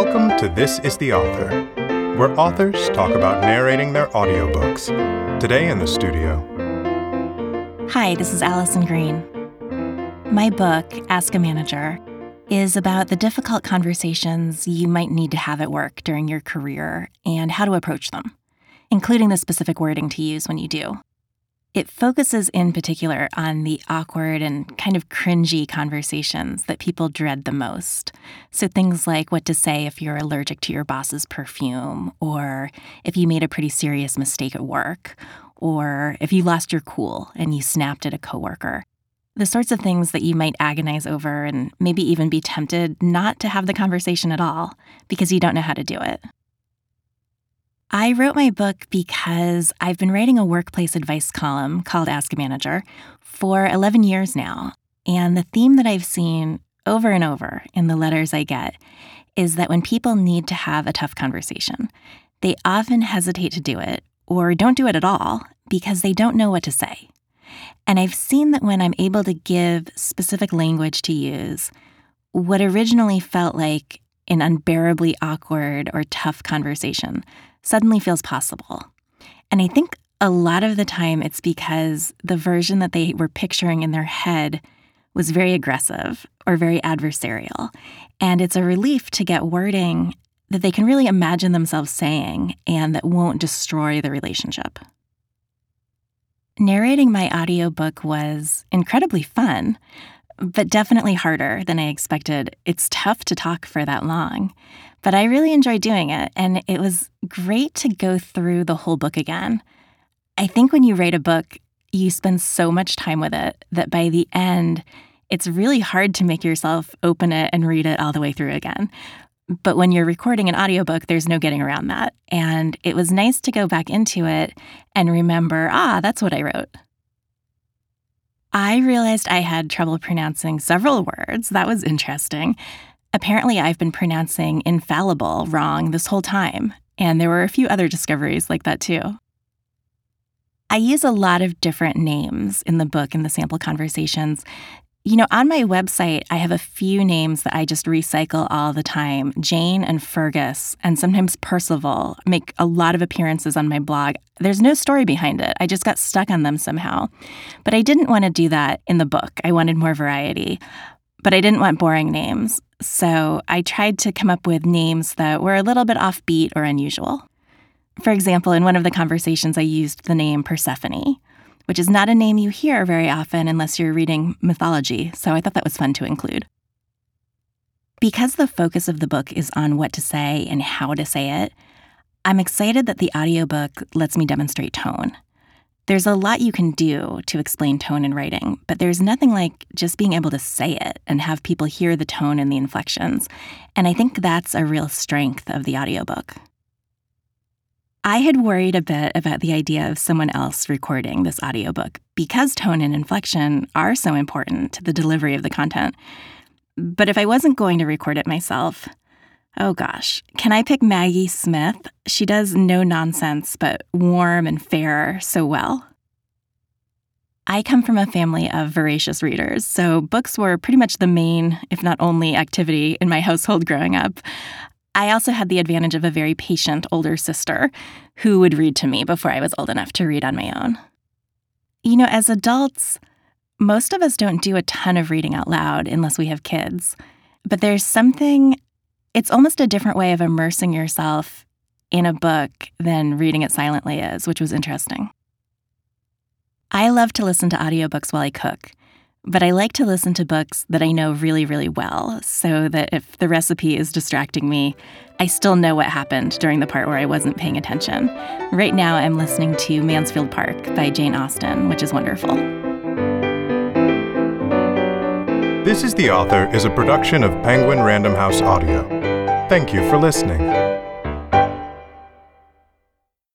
Welcome to This is the Author, where authors talk about narrating their audiobooks. Today in the studio. Hi, this is Alison Green. My book, Ask a Manager, is about the difficult conversations you might need to have at work during your career and how to approach them, including the specific wording to use when you do. It focuses in particular on the awkward and kind of cringy conversations that people dread the most. So, things like what to say if you're allergic to your boss's perfume, or if you made a pretty serious mistake at work, or if you lost your cool and you snapped at a coworker. The sorts of things that you might agonize over and maybe even be tempted not to have the conversation at all because you don't know how to do it. I wrote my book because I've been writing a workplace advice column called Ask a Manager for 11 years now. And the theme that I've seen over and over in the letters I get is that when people need to have a tough conversation, they often hesitate to do it or don't do it at all because they don't know what to say. And I've seen that when I'm able to give specific language to use, what originally felt like an unbearably awkward or tough conversation suddenly feels possible. And I think a lot of the time it's because the version that they were picturing in their head was very aggressive or very adversarial. And it's a relief to get wording that they can really imagine themselves saying and that won't destroy the relationship. Narrating my audiobook was incredibly fun, but definitely harder than I expected. It's tough to talk for that long. But I really enjoyed doing it, and it was great to go through the whole book again. I think when you write a book, you spend so much time with it that by the end, it's really hard to make yourself open it and read it all the way through again. But when you're recording an audiobook, there's no getting around that. And it was nice to go back into it and remember, ah, that's what I wrote. I realized I had trouble pronouncing several words. That was interesting. Apparently, I've been pronouncing infallible wrong this whole time, and there were a few other discoveries like that too. I use a lot of different names in the book in the sample conversations. You know, on my website, I have a few names that I just recycle all the time. Jane and Fergus, and sometimes Percival, make a lot of appearances on my blog. There's no story behind it. I just got stuck on them somehow. But I didn't want to do that in the book. I wanted more variety. But I didn't want boring names. So I tried to come up with names that were a little bit offbeat or unusual. For example, in one of the conversations, I used the name Persephone, which is not a name you hear very often unless you're reading mythology, so I thought that was fun to include. Because the focus of the book is on what to say and how to say it, I'm excited that the audiobook lets me demonstrate tone. There's a lot you can do to explain tone in writing, but there's nothing like just being able to say it and have people hear the tone and the inflections. And I think that's a real strength of the audiobook. I had worried a bit about the idea of someone else recording this audiobook because tone and inflection are so important to the delivery of the content. But if I wasn't going to record it myself, Oh gosh, can I pick Maggie Smith? She does no nonsense, but warm and fair so well. I come from a family of voracious readers, so books were pretty much the main, if not only, activity in my household growing up. I also had the advantage of a very patient older sister who would read to me before I was old enough to read on my own. You know, as adults, most of us don't do a ton of reading out loud unless we have kids. But there's something it's almost a different way of immersing yourself in a book than reading it silently is, which was interesting. I love to listen to audiobooks while I cook, but I like to listen to books that I know really, really well so that if the recipe is distracting me, I still know what happened during the part where I wasn't paying attention. Right now, I'm listening to Mansfield Park by Jane Austen, which is wonderful. This is the Author is a production of Penguin Random House Audio. Thank you for listening.